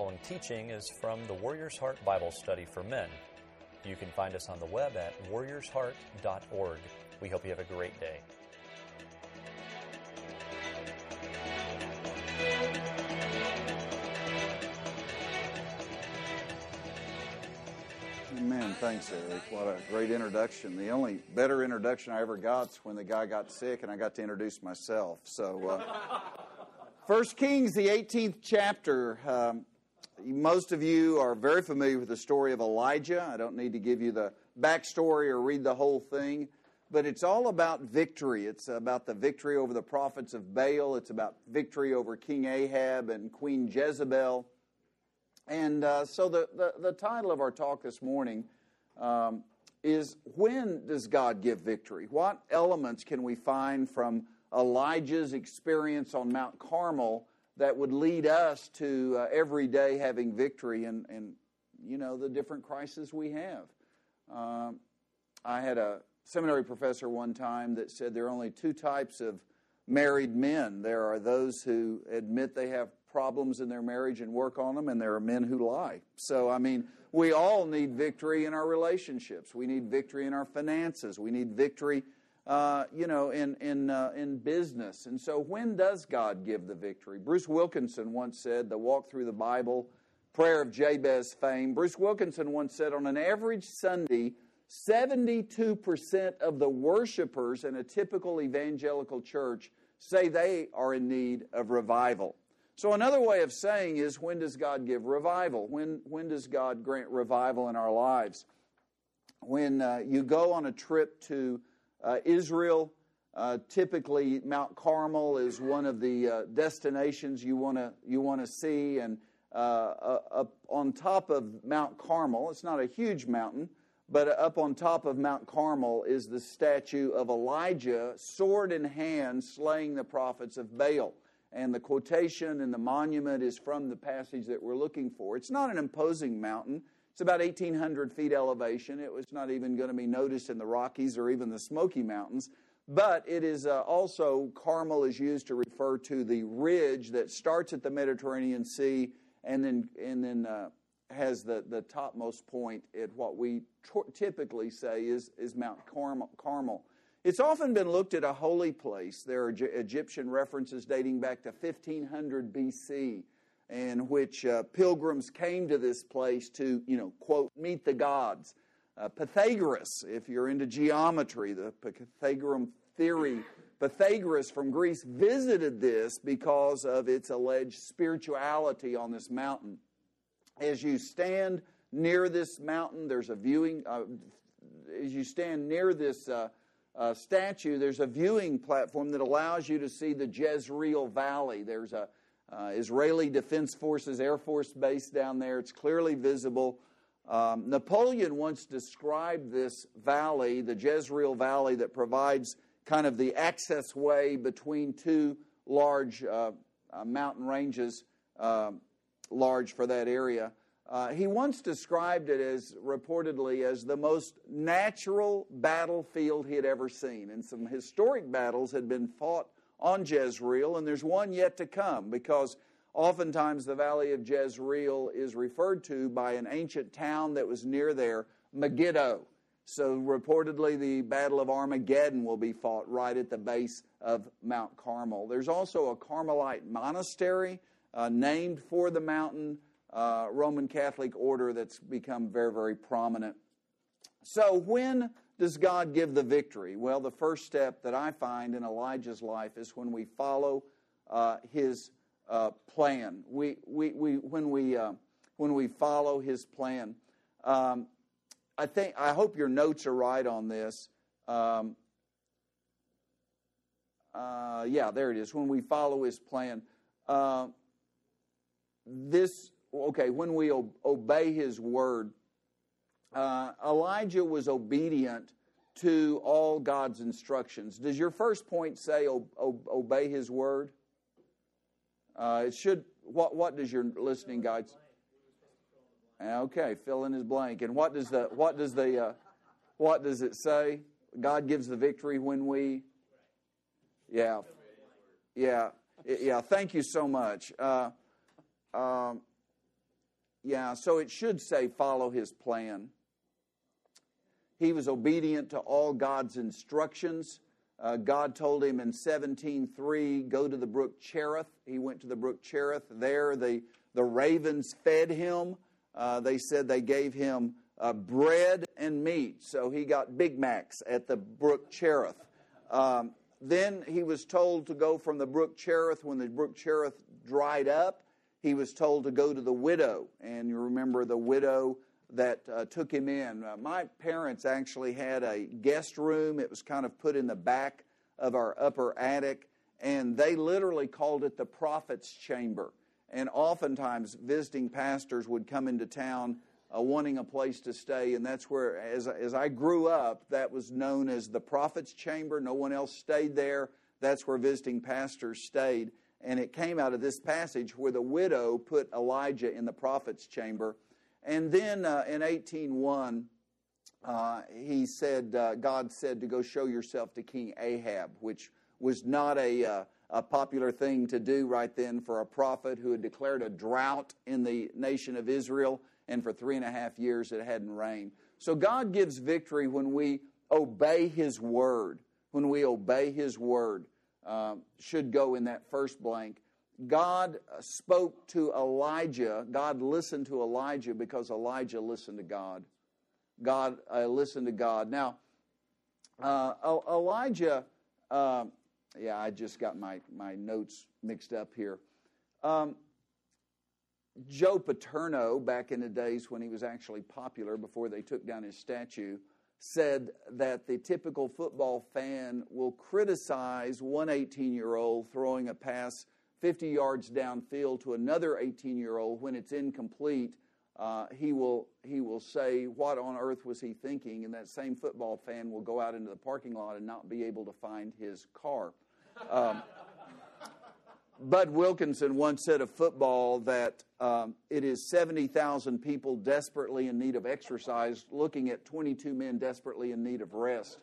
following teaching is from the Warrior's Heart Bible Study for Men. You can find us on the web at warriorsheart.org. We hope you have a great day. Amen. Thanks, Eric. What a great introduction. The only better introduction I ever got is when the guy got sick and I got to introduce myself. So, uh, First Kings, the 18th chapter. Um, most of you are very familiar with the story of Elijah. I don't need to give you the backstory or read the whole thing, but it's all about victory. It's about the victory over the prophets of Baal, it's about victory over King Ahab and Queen Jezebel. And uh, so the, the, the, title of our talk this morning um, is When Does God Give Victory? What elements can we find from Elijah's experience on Mount Carmel that would lead us to uh, every day having victory and, you know, the different crises we have. Um, I had a seminary professor one time that said there are only two types of married men. There are those who admit they have problems in their marriage and work on them, and there are men who lie. So, I mean, we all need victory in our relationships. We need victory in our finances. We need victory uh, you know, in, in, uh, in business. And so, when does God give the victory? Bruce Wilkinson once said, the walk through the Bible, prayer of Jabez fame. Bruce Wilkinson once said, on an average Sunday, 72% of the worshipers in a typical evangelical church say they are in need of revival. So, another way of saying is when does God give revival? When, when does God grant revival in our lives? When uh, you go on a trip to Israel, uh, typically Mount Carmel is one of the uh, destinations you want to you want to see, and uh, uh, up on top of Mount Carmel, it's not a huge mountain, but up on top of Mount Carmel is the statue of Elijah, sword in hand, slaying the prophets of Baal. And the quotation and the monument is from the passage that we're looking for. It's not an imposing mountain. It's about 1,800 feet elevation. It was not even going to be noticed in the Rockies or even the Smoky Mountains. But it is uh, also, Carmel is used to refer to the ridge that starts at the Mediterranean Sea and then, and then uh, has the, the topmost point at what we t- typically say is, is Mount Carmel, Carmel. It's often been looked at a holy place. There are Egyptian references dating back to 1500 BC in which uh, pilgrims came to this place to, you know, quote, meet the gods. Uh, Pythagoras, if you're into geometry, the Pythagorean theory, Pythagoras from Greece visited this because of its alleged spirituality on this mountain. As you stand near this mountain, there's a viewing, uh, as you stand near this uh, uh, statue, there's a viewing platform that allows you to see the Jezreel Valley. There's a uh, Israeli Defense Forces Air Force Base down there. It's clearly visible. Um, Napoleon once described this valley, the Jezreel Valley, that provides kind of the access way between two large uh, uh, mountain ranges, um, large for that area. Uh, he once described it as reportedly as the most natural battlefield he had ever seen. And some historic battles had been fought on Jezreel, and there's one yet to come because oftentimes the valley of Jezreel is referred to by an ancient town that was near there, Megiddo. So reportedly, the Battle of Armageddon will be fought right at the base of Mount Carmel. There's also a Carmelite monastery uh, named for the mountain, uh, Roman Catholic order that's become very, very prominent. So when does God give the victory? Well, the first step that I find in Elijah's life is when we follow uh, his uh, plan. We, we, we, when, we, uh, when we follow his plan. Um, I, think, I hope your notes are right on this. Um, uh, yeah, there it is. When we follow his plan. Uh, this, okay, when we obey his word, uh, Elijah was obedient to all God's instructions. Does your first point say obey His word? Uh, it should. What What does your listening guide? Say? Okay, fill in his blank. And what does the what does the uh, what does it say? God gives the victory when we. Yeah, yeah, yeah. Thank you so much. Uh, um, yeah, so it should say follow his plan. He was obedient to all God's instructions. Uh, God told him in 17:3, go to the brook Cherith. He went to the brook Cherith. There, the, the ravens fed him. Uh, they said they gave him uh, bread and meat. So he got Big Macs at the brook Cherith. Um, then he was told to go from the brook Cherith when the brook Cherith dried up. He was told to go to the widow. And you remember the widow that uh, took him in. Uh, my parents actually had a guest room. It was kind of put in the back of our upper attic, and they literally called it the prophet's chamber. And oftentimes, visiting pastors would come into town uh, wanting a place to stay, and that's where, as, as I grew up, that was known as the prophet's chamber. No one else stayed there. That's where visiting pastors stayed. And it came out of this passage where the widow put Elijah in the prophet's chamber. And then uh, in 18:1, uh, he said, uh, God said to go show yourself to King Ahab, which was not a, uh, a popular thing to do right then for a prophet who had declared a drought in the nation of Israel and for three and a half years it hadn't rained. So God gives victory when we obey His word. When we obey His word, um, should go in that first blank. God spoke to Elijah. God listened to Elijah because Elijah listened to God. God uh, listened to God. Now, uh, Elijah, uh, yeah, I just got my, my notes mixed up here. Um, Joe Paterno, back in the days when he was actually popular before they took down his statue, said that the typical football fan will criticize one 18 year old throwing a pass 50 yards downfield to another 18 year old when it's incomplete. Uh, he will he will say, "What on earth was he thinking?" And that same football fan will go out into the parking lot and not be able to find his car. Um, Bud Wilkinson once said of football that um, it is 70,000 people desperately in need of exercise, looking at 22 men desperately in need of rest.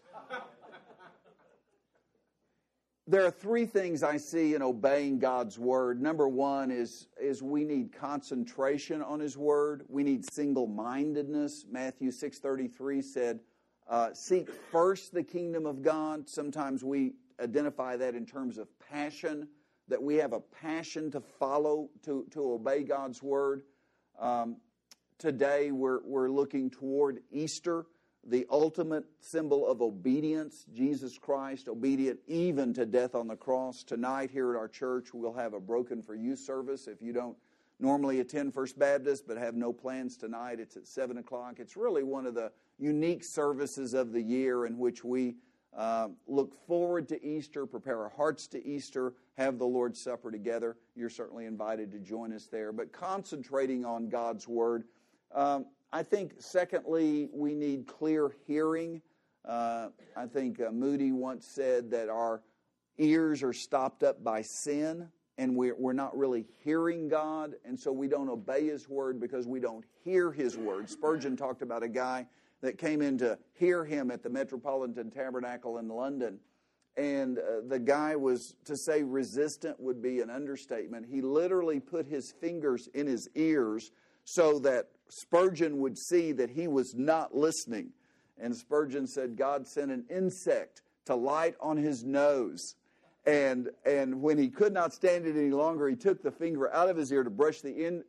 There are three things I see in obeying God's word. Number one is, is we need concentration on His word. We need single-mindedness. Matthew 6.33 said, uh, seek first the kingdom of God. Sometimes we identify that in terms of passion that we have a passion to follow, to, to obey God's word. Um, today, we're, we're looking toward Easter, the ultimate symbol of obedience, Jesus Christ, obedient even to death on the cross. Tonight, here at our church, we'll have a Broken for You service. If you don't normally attend First Baptist but have no plans tonight, it's at 7 o'clock. It's really one of the unique services of the year in which we uh, look forward to Easter, prepare our hearts to Easter, have the Lord's Supper together. You're certainly invited to join us there. But concentrating on God's Word. Um, I think, secondly, we need clear hearing. Uh, I think uh, Moody once said that our ears are stopped up by sin and we're, we're not really hearing God, and so we don't obey His Word because we don't hear His Word. Spurgeon talked about a guy that came in to hear him at the Metropolitan Tabernacle in London. And uh, the guy was, to say resistant would be an understatement. He literally put his fingers in his ears so that Spurgeon would see that he was not listening. And Spurgeon said God sent an insect to light on his nose. And, and when he could not stand it any longer, he took the finger out of his ear to brush the, in,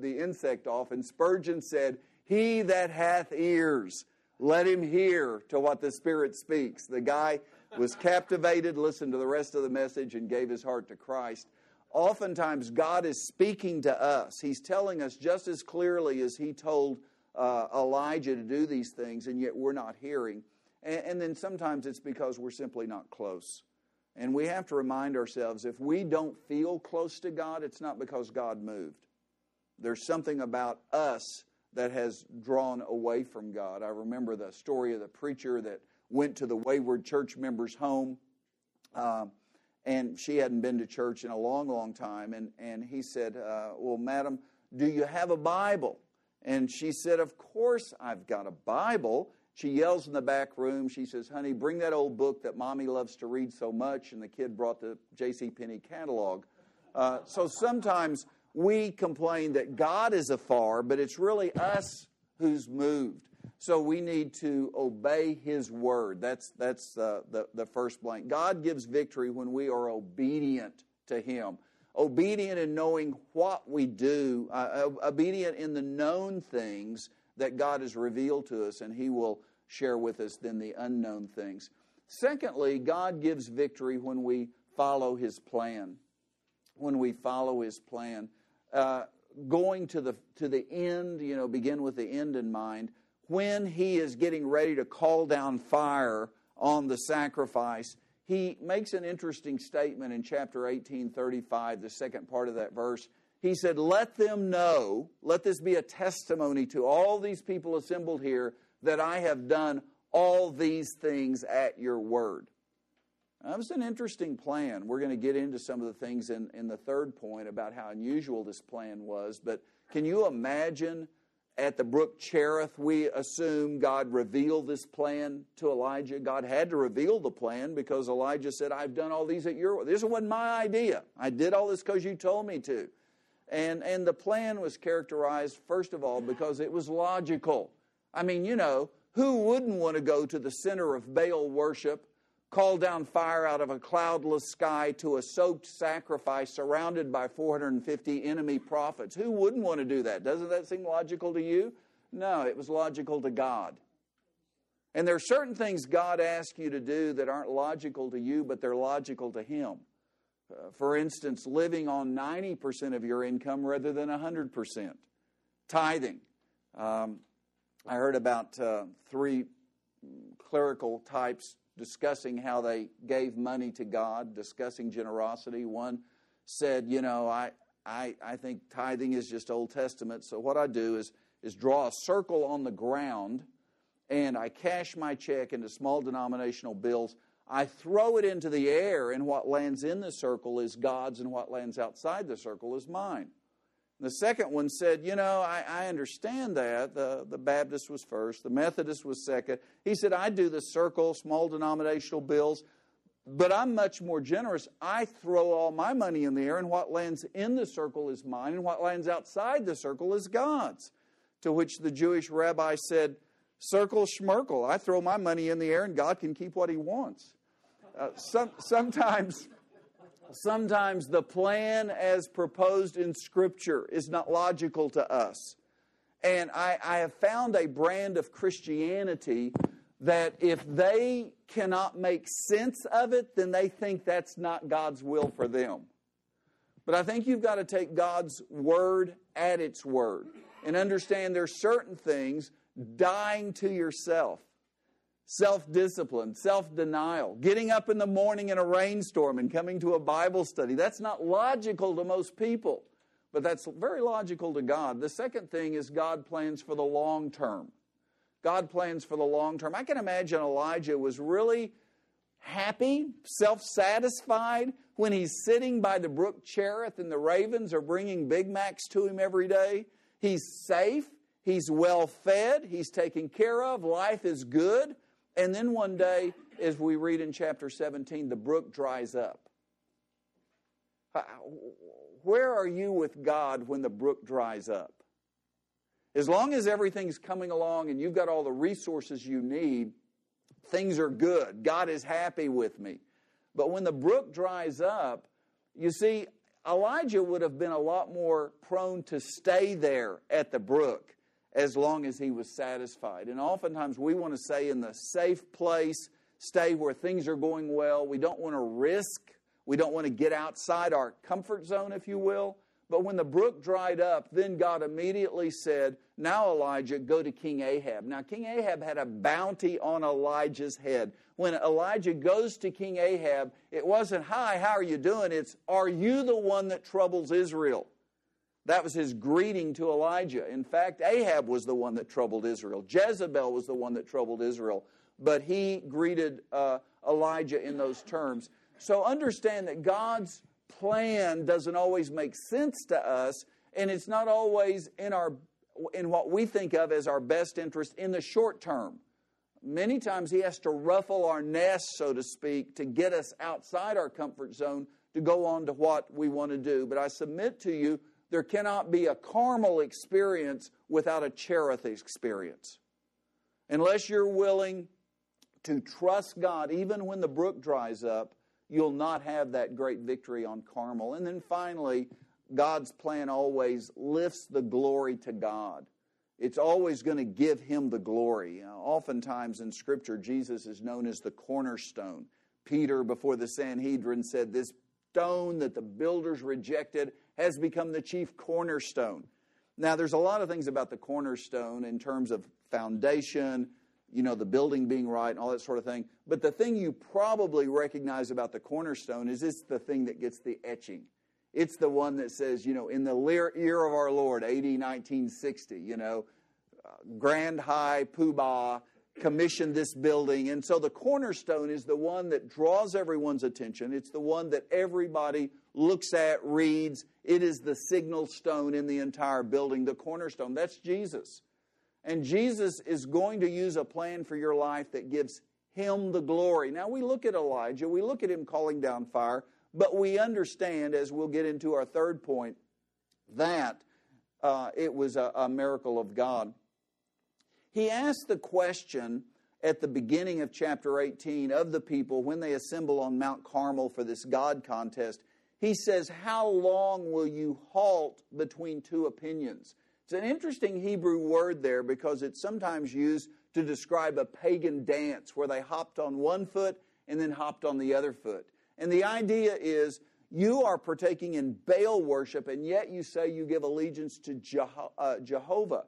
the insect off. And Spurgeon said, he that hath ears, let him hear to what the Spirit speaks. The guy was captivated, listened to the rest of the message, and gave his heart to Christ. Oftentimes, God is speaking to us. He's telling us just as clearly as He told uh, Elijah to do these things, and yet we're not hearing. And, and then sometimes it's because we're simply not close. And we have to remind ourselves if we don't feel close to God, it's not because God moved. There's something about us that has drawn away from God. I remember the story of the preacher that went to the wayward church member's home, um, and she hadn't been to church in a long, long time. And, and he said, uh, Well, madam, do you have a Bible? And she said, Of course I've got a Bible. She yells in the back room. She says, Honey, bring that old book that mommy loves to read so much. And the kid brought the J.C. Penney catalog. Uh, so sometimes we complain that God is afar, but it's really us who's moved. So we need to obey His word. That's, that's uh, the, the first blank. God gives victory when we are obedient to Him. Obedient in knowing what we do, uh, obedient in the known things that God has revealed to us, and He will share with us then the unknown things. Secondly, God gives victory when we follow His plan. When we follow His plan. Uh, going to the, to the end, you know, begin with the end in mind when he is getting ready to call down fire on the sacrifice, he makes an interesting statement in chapter 1835, the second part of that verse. He said, Let them know, let this be a testimony to all these people assembled here that I have done all these things at your word. That was an interesting plan. We're going to get into some of the things in, in the third point about how unusual this plan was. But can you imagine at the brook Cherith, we assume God revealed this plan to Elijah. God had to reveal the plan because Elijah said, I've done all these at your This wasn't my idea. I did all this because you told me to. And, and the plan was characterized, first of all, because it was logical. I mean, you know, who wouldn't want to go to the center of Baal worship call down fire out of a cloudless sky to a soaked sacrifice surrounded by 450 enemy prophets. Who wouldn't want to do that? Doesn't that seem logical to you? No, it was logical to God. And there are certain things God asks you to do that aren't logical to you, but they're logical to Him. Uh, for instance, living on 90% of your income rather than 100%. Tithing. Um, I heard about uh, three clerical types discussing how they gave money to God, discussing generosity. One said, You know, I, I, I think tithing is just Old Testament, so what I do is, is draw a circle on the ground and I cash my check into small denominational bills. I throw it into the air, and what lands in the circle is God's, and what lands outside the circle is mine. The second one said, You know, I, I, understand that. The, the Baptist was first, the Methodist was second. He said, I do the circle, small denominational bills, but I'm much more generous. I throw all my money in the air, and what lands in the circle is mine, and what lands outside the circle is God's. To which the Jewish rabbi said, Circle schmerkel. I throw my money in the air, and God can keep what He wants. Uh, some, sometimes sometimes the plan as proposed in Scripture is not logical to us. And I, I, have found a brand of Christianity that if they cannot make sense of it, then they think that's not God's will for them. But I think you've got to take God's word at its word and understand there's certain things dying to yourself self discipline, self denial, getting up in the morning in a rainstorm and coming to a Bible study. That's not logical to most people, but that's very logical to God. The second thing is God plans for the long term. God plans for the long term. I can imagine Elijah was really happy, self satisfied when he's sitting by the brook Cherith and the ravens are bringing Big Macs to him every day. He's safe, he's well fed, he's taken care of, life is good. And then one day, as we read in chapter 17, the brook dries up. Where are you with God when the brook dries up? As long as everything's coming along and you've got all the resources you need, things are good. God is happy with me. But when the brook dries up, you see, Elijah would have been a lot more prone to stay there at the brook as long as he was satisfied. And oftentimes we want to stay in the safe place, stay where things are going well. We don't want to risk, we don't want to get outside our comfort zone, if you will. But when the brook dried up, then God immediately said, Now, Elijah, go to King Ahab. Now, King Ahab had a bounty on Elijah's head. When Elijah goes to King Ahab, it wasn't, Hi, how are you doing? It's, Are you the one that troubles Israel? That was his greeting to Elijah. In fact, Ahab was the one that troubled Israel. Jezebel was the one that troubled Israel. But he greeted uh, Elijah in those terms. So understand that God's plan doesn't always make sense to us, and it's not always in our in what we think of as our best interest in the short term. Many times he has to ruffle our nest, so to speak, to get us outside our comfort zone to go on to what we want to do. But I submit to you, there cannot be a Carmel experience without a Cherith experience. Unless you're willing to trust God, even when the brook dries up, you'll not have that great victory on Carmel. And then finally, God's plan always lifts the glory to God. It's always going to give him the glory. oftentimes in Scripture, Jesus is known as the cornerstone. Peter, before the Sanhedrin, said, This stone that the builders rejected has become the chief cornerstone. Now, there's a lot of things about the cornerstone in terms of foundation, you know, the building being right and all that sort of thing. But the thing you probably recognize about the cornerstone is it's the thing that gets the etching. It's the one that says, you know, in the year of our Lord, AD 1960, you know, uh, Grand High Poobah commissioned this building. And so the cornerstone is the one that draws everyone's attention. It's the one that everybody looks at, reads. It is the signal stone in the entire building, the cornerstone. That's Jesus. And Jesus is going to use a plan for your life that gives him the glory. Now, we look at Elijah, we look at him calling down fire, but we understand, as we'll get into our third point, that uh, it was a, a miracle of God. He asked the question at the beginning of chapter 18 of the people when they assemble on Mount Carmel for this God contest. He says, How long will you halt between two opinions? It's an interesting Hebrew word there because it's sometimes used to describe a pagan dance where they hopped on one foot and then hopped on the other foot. And the idea is you are partaking in Baal worship and yet you say you give allegiance to Jeho- uh, Jehovah.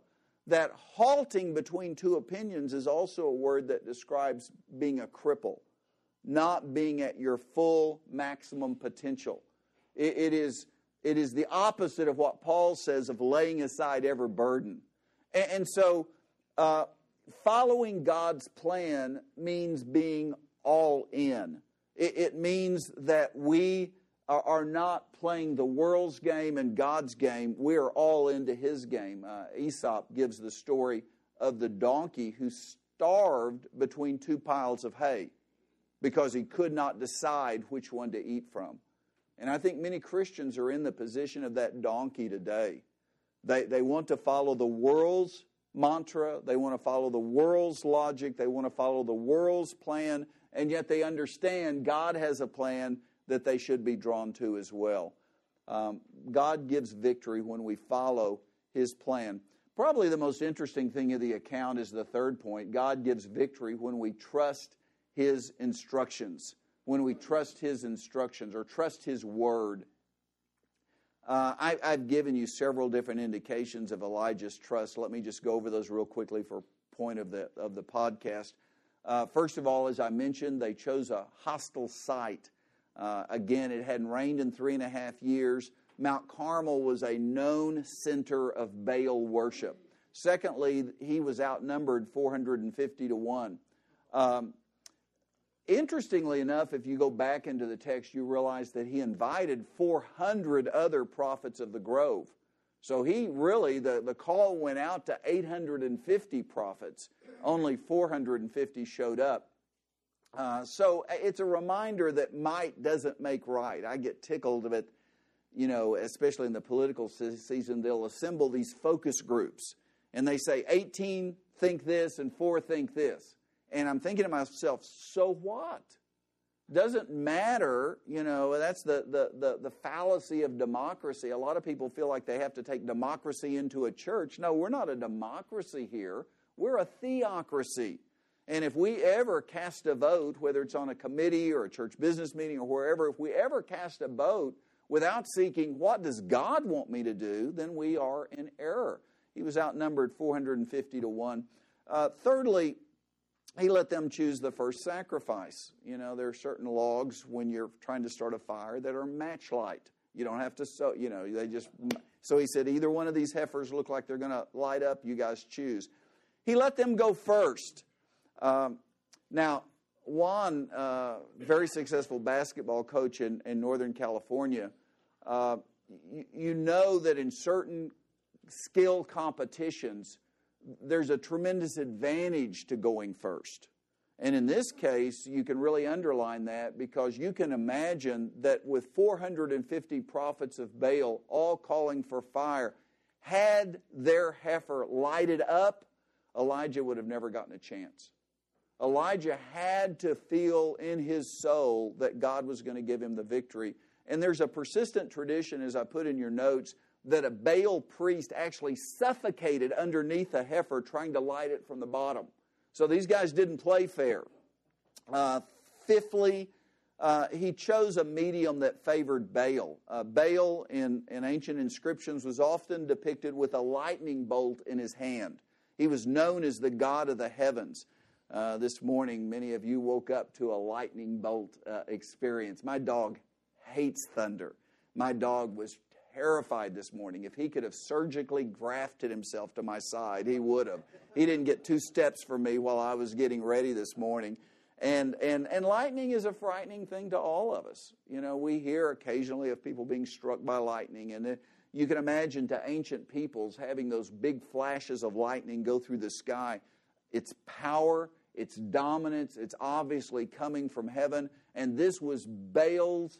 That halting between two opinions is also a word that describes being a cripple, not being at your full maximum potential. it, it is it is the opposite of what Paul says of laying aside every burden. And, and so, uh, following God's plan means being all in. It, it means that we are, not playing the world's game and God's game. We are all into His game. Uh, Aesop gives the story of the donkey who starved between two piles of hay because he could not decide which one to eat from. And I think many Christians are in the position of that donkey today. They, they want to follow the world's mantra, they want to follow the world's logic, they want to follow the world's plan, and yet they understand God has a plan that they should be drawn to as well. Um, God gives victory when we follow His plan. Probably the most interesting thing of the account is the third point God gives victory when we trust His instructions when we trust His instructions or trust His word. Uh, I, have given you several different indications of Elijah's trust. Let me just go over those real quickly for point of the of the podcast. Uh, first of all, as I mentioned, they chose a hostile site. Uh, again, it hadn't rained in three and a half years. Mount Carmel was a known center of Baal worship. Secondly, he was outnumbered 450 to 1. Um, Interestingly enough, if you go back into the text, you realize that he invited 400 other prophets of the grove. So he really, the, the call went out to 850 prophets. Only 450 showed up. Uh, so uh, it's a reminder that might doesn't make right. I get tickled of it, you know, especially in the political season. They'll assemble these focus groups and they say 18 think this and 4 think this. And I'm thinking to myself, so what? Doesn't matter, you know, that's the, the, the, the, fallacy of democracy. A lot of people feel like they have to take democracy into a church. No, we're not a democracy here, we're a theocracy. And if we ever cast a vote, whether it's on a committee or a church business meeting or wherever, if we ever cast a vote without seeking what does God want me to do, then we are in error. He was outnumbered 450 to 1. Uh, thirdly, he let them choose the first sacrifice. You know, there are certain logs when you're trying to start a fire that are match light. You don't have to so you know they just. So he said, either one of these heifers look like they're going to light up. You guys choose. He let them go first. Um, now, Juan, uh, very successful basketball coach in, in Northern California, uh, you, you know that in certain skill competitions there's a tremendous advantage to going first. And in this case, you can really underline that because you can imagine that with 450 prophets of Baal all calling for fire, had their heifer lighted up, Elijah would have never gotten a chance. Elijah had to feel in his soul that God was going to give him the victory. And there's a persistent tradition, as I put in your notes, that a Baal priest actually suffocated underneath a heifer trying to light it from the bottom. So these guys didn't play fair. Uh, fifthly, uh, he chose a medium that favored Baal. Uh, Baal in, in ancient inscriptions was often depicted with a lightning bolt in his hand. He was known as the god of the heavens. Uh, this morning, many of you woke up to a lightning bolt uh, experience. My dog hates thunder. My dog was terrified this morning. If he could have surgically grafted himself to my side, he would have. He didn't get two steps from me while I was getting ready this morning. And, and, and lightning is a frightening thing to all of us. You know, we hear occasionally of people being struck by lightning, and you can imagine to ancient peoples having those big flashes of lightning go through the sky. Its power, its dominance, it's obviously coming from heaven. And this was Baal's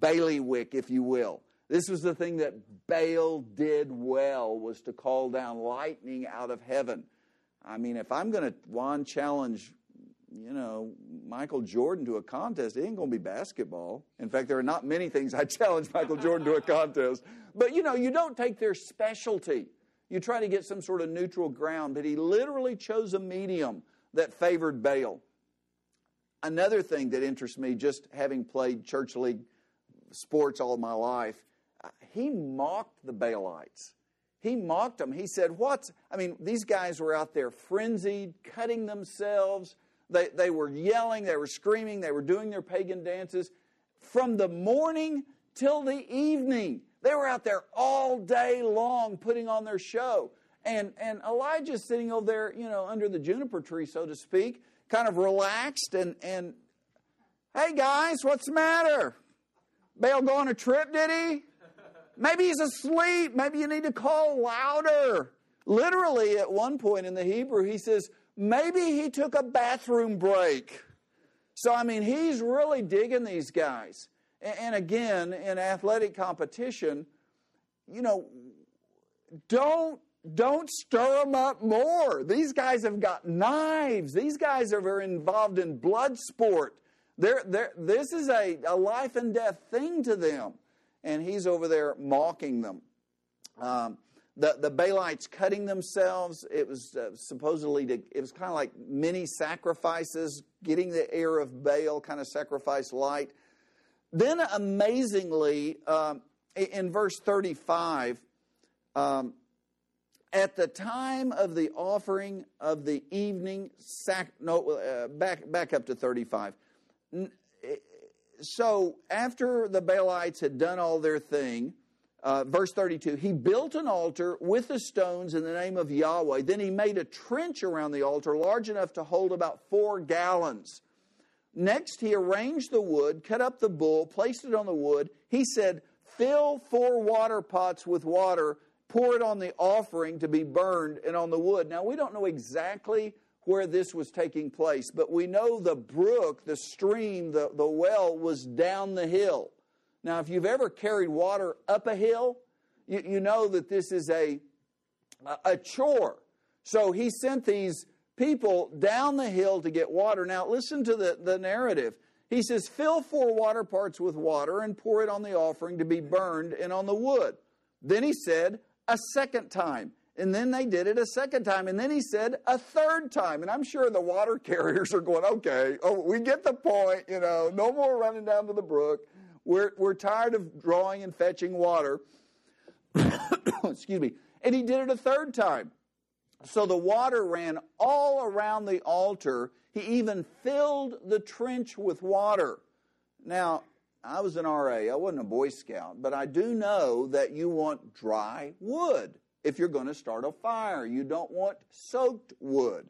bailiwick, if you will. This was the thing that Baal did well, was to call down lightning out of heaven. I mean, if I'm going to wand challenge, you know, Michael Jordan to a contest, it ain't going to be basketball. In fact, there are not many things I challenge Michael Jordan to a contest. But, you know, you don't take their specialty. You try to get some sort of neutral ground. But he literally chose a medium that favored Baal. Another thing that interests me, just having played church league sports all my life, he mocked the Baalites. He mocked them. He said, What's, I mean, these guys were out there frenzied, cutting themselves. They, they were yelling, they were screaming, they were doing their pagan dances. From the morning till the evening, they were out there all day long putting on their show. And, and Elijah's sitting over there, you know, under the juniper tree, so to speak, kind of relaxed and, and hey guys, what's the matter? Baal go on a trip, did he? Maybe he's asleep. Maybe you need to call louder. Literally, at one point in the Hebrew, he says, maybe he took a bathroom break. So, I mean, he's really digging these guys. And again, in athletic competition, you know, don't don't stir them up more. These guys have got knives. These guys are very involved in blood sport. They're, they're, this is a, a life and death thing to them and he's over there mocking them. Um, the, the Baalites cutting themselves, it was uh, supposedly, to, it was kind of like mini sacrifices, getting the air of Baal, kind of sacrifice light. Then, amazingly, um, in verse 35, um, at the time of the offering of the evening sac no uh, back back up to 35 so after the Baalites had done all their thing, uh, verse 32, he built an altar with the stones in the name of Yahweh. Then he made a trench around the altar large enough to hold about four gallons. Next, he arranged the wood, cut up the bull, placed it on the wood. He said, Fill four water pots with water, pour it on the offering to be burned and on the wood. Now, we don't know exactly where this was taking place, but we know the brook, the stream, the, the well was down the hill. Now, if you've ever carried water up a hill, you, you know that this is a, a chore. So he sent these people down the hill to get water. Now, listen to the, the narrative. He says, Fill four water parts with water and pour it on the offering to be burned and on the wood. Then he said, A second time, and then they did it a second time. And then he said a third time. And I'm sure the water carriers are going, okay, oh, we get the point, you know, no more running down to the brook. We're, we're tired of drawing and fetching water. Excuse me. And he did it a third time. So the water ran all around the altar. He even filled the trench with water. Now, I was an RA, I wasn't a Boy Scout, but I do know that you want dry wood if you're going to start a fire. You don't want soaked wood.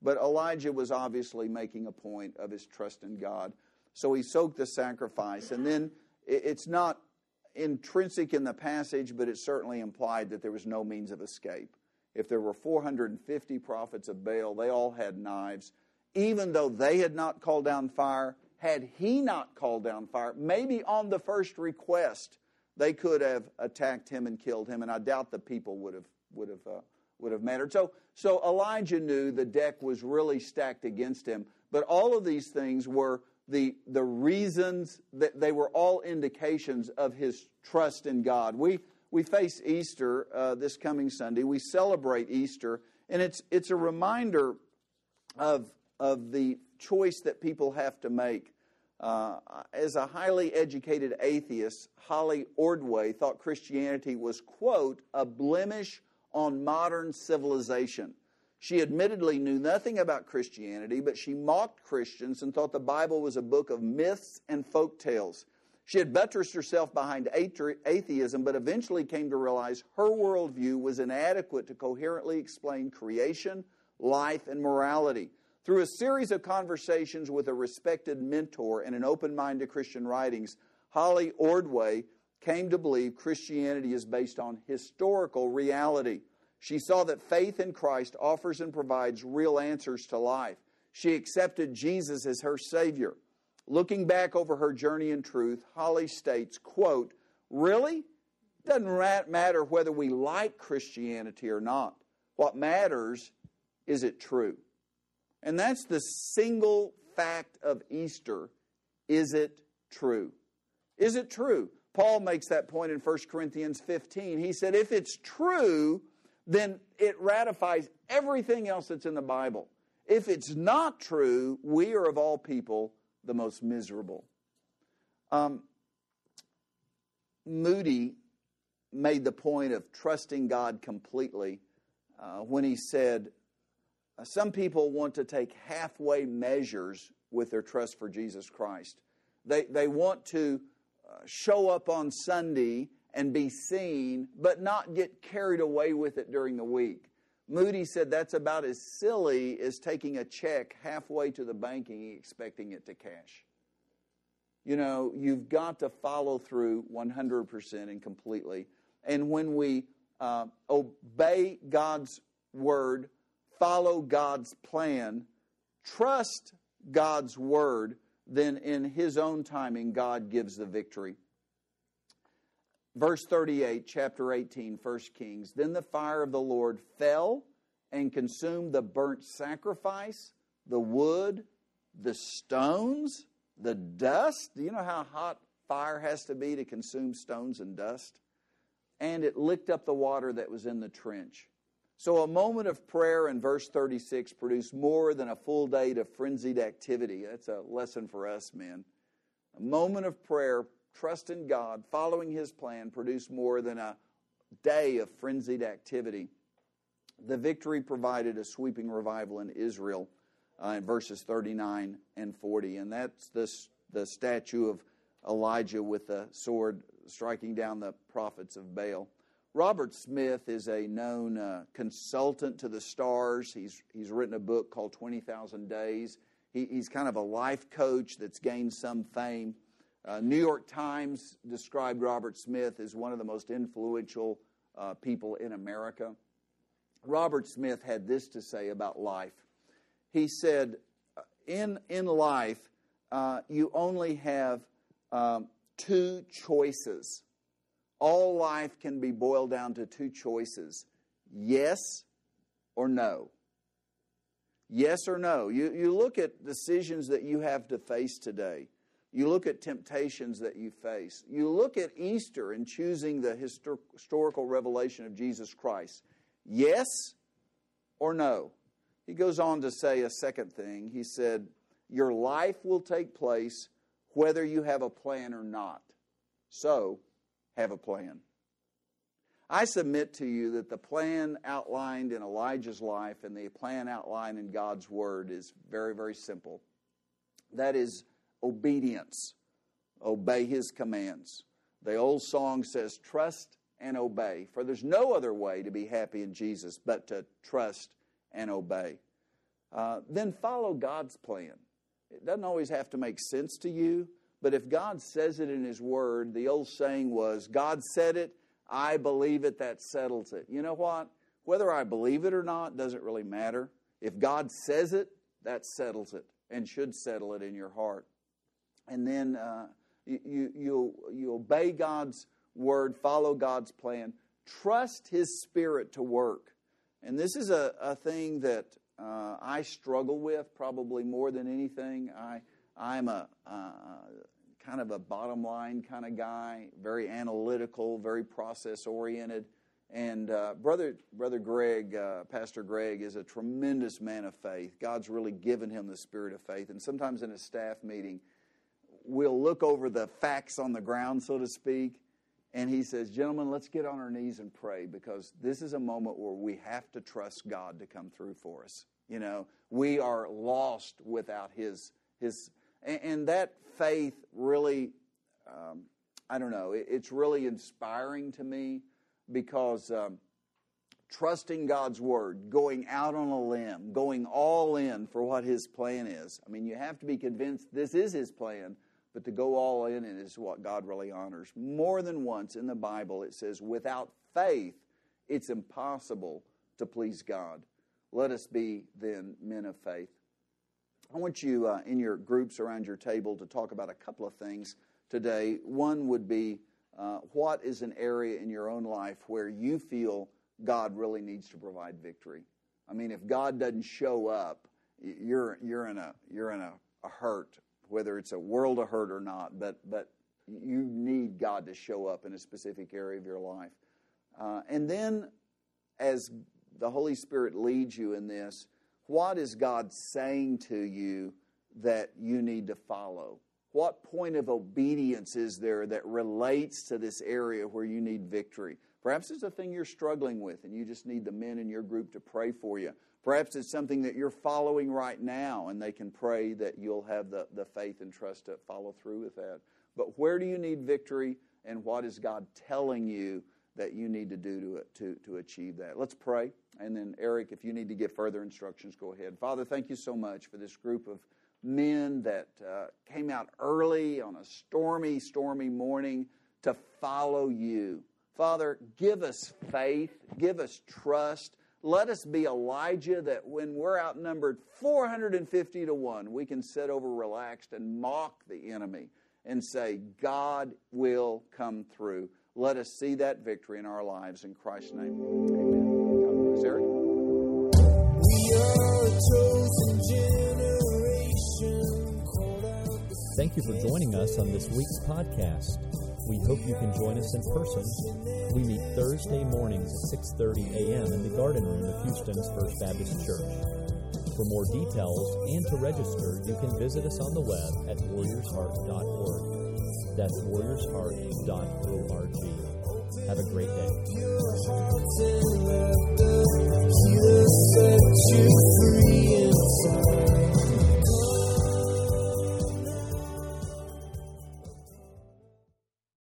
But Elijah was obviously making a point of his trust in God. So he soaked the sacrifice. And then it's not intrinsic in the passage, but it certainly implied that there was no means of escape. If there were 450 prophets of Baal, they all had knives. even though they had not called down fire, had he not called down fire, maybe on the first request, they could have attacked him and killed him, and I doubt the people would have would have uh, would have mattered. So so Elijah knew the deck was really stacked against him, but all of these things were the the reasons that they were all indications of his trust in God. We we face Easter uh, this coming Sunday. We celebrate Easter, and it's it's a reminder of of the choice that people have to make. Uh, as a highly educated atheist, Holly Ordway thought Christianity was, quote, a blemish on modern civilization. She admittedly knew nothing about Christianity, but she mocked Christians and thought the Bible was a book of myths and folk tales. She had buttressed herself behind atheism, but eventually came to realize her worldview was inadequate to coherently explain creation, life, and morality. Through a series of conversations with a respected mentor and an open mind to Christian writings, Holly Ordway came to believe Christianity is based on historical reality. She saw that faith in Christ offers and provides real answers to life. She accepted Jesus as her Savior. Looking back over her journey in truth, Holly states, quote, Really? Doesn't matter whether we like Christianity or not. What matters is it true? And that's the single fact of Easter. Is it true? Is it true? Paul makes that point in 1 Corinthians 15. He said, if it's true, then it ratifies everything else that's in the Bible. If it's not true, we are of all people the most miserable. Um, Moody made the point of trusting God completely uh, when he said, some people want to take halfway measures with their trust for Jesus Christ. They, they want to uh, show up on Sunday and be seen, but not get carried away with it during the week. Moody said that's about as silly as taking a check halfway to the banking expecting it to cash. You know, you've got to follow through 100% and completely. And when we uh, obey God's word, follow God's plan, trust God's word, then in His own timing, God gives the victory. Verse 38, chapter 18, 1 Kings. Then the fire of the Lord fell and consumed the burnt sacrifice, the wood, the stones, the dust. Do you know how hot fire has to be to consume stones and dust? And it licked up the water that was in the trench. So, a moment of prayer in verse 36 produced more than a full day of frenzied activity. That's a lesson for us, men. A moment of prayer, trust in God, following His plan, produced more than a day of frenzied activity. The victory provided a sweeping revival in Israel uh, in verses 39 and 40. And that's this, the statue of Elijah with the sword striking down the prophets of Baal. Robert Smith is a known uh, consultant to the stars. He's, he's written a book called 20,000 Days. He, he's kind of a life coach that's gained some fame. Uh, New York Times described Robert Smith as one of the most influential uh, people in America. Robert Smith had this to say about life. He said, uh, In, in life, uh, you only have um, two choices all life can be boiled down to two choices yes or no. Yes or no. You, you look at decisions that you have to face today. You look at temptations that you face. You look at Easter and choosing the histor- historical revelation of Jesus Christ. Yes or no? He goes on to say a second thing. He said, Your life will take place whether you have a plan or not. So, have a plan. I submit to you that the plan outlined in Elijah's life and the plan outlined in God's Word is very, very simple. That is obedience. Obey His commands. The old song says, Trust and obey, for there's no other way to be happy in Jesus but to trust and obey. Uh, then follow God's plan. It doesn't always have to make sense to you, but if God says it in His Word, the old saying was, God said it, I believe it, that settles it. You know what? Whether I believe it or not doesn't really matter. If God says it, that settles it and should settle it in your heart. And then uh, you, you, you, you obey God's word, follow God's plan, trust His Spirit to work. And this is a, a thing that uh, I struggle with probably more than anything. I, I'm a uh, kind of a bottom line kind of guy, very analytical, very process oriented. And uh, brother, brother Greg, uh, Pastor Greg, is a tremendous man of faith. God's really given him the spirit of faith. And sometimes in a staff meeting, we'll look over the facts on the ground, so to speak, and he says, Gentlemen, let's get on our knees and pray because this is a moment where we have to trust God to come through for us. You know, we are lost without his, his and, and that faith really, um, I don't know, it, it's really inspiring to me because um, trusting God's word, going out on a limb, going all in for what his plan is. I mean, you have to be convinced this is his plan but to go all in is what God really honors. More than once in the Bible, it says, without faith, it's impossible to please God. Let us be then men of faith. I want you uh, in your groups around your table to talk about a couple of things today. One would be uh, what is an area in your own life where you feel God really needs to provide victory? I mean, if God doesn't show up, you're, you're in, a, you're in a, a hurt whether it's a world of hurt or not, but, but you need God to show up in a specific area of your life. Uh, and then, as the Holy Spirit leads you in this, what is God saying to you that you need to follow? What point of obedience is there that relates to this area where you need victory? Perhaps it's a thing you're struggling with and you just need the men in your group to pray for you. Perhaps it's something that you're following right now, and they can pray that you'll have the, the faith and trust to follow through with that. But where do you need victory, and what is God telling you that you need to do to, to, to achieve that? Let's pray. And then, Eric, if you need to get further instructions, go ahead. Father, thank you so much for this group of men that uh, came out early on a stormy, stormy morning to follow you. Father, give us faith, give us trust let us be Elijah that when we're outnumbered 450 to 1, we can sit over relaxed and mock the enemy and say, God will come through. Let us see that victory in our lives. In Christ's name, amen. Thank you for joining us on this week's podcast. We hope you can join us in person. We meet Thursday mornings at 6:30 a.m. in the garden room of Houston's First Baptist Church. For more details and to register, you can visit us on the web at warriorsheart.org. That's warriorsheart.org. Have a great day.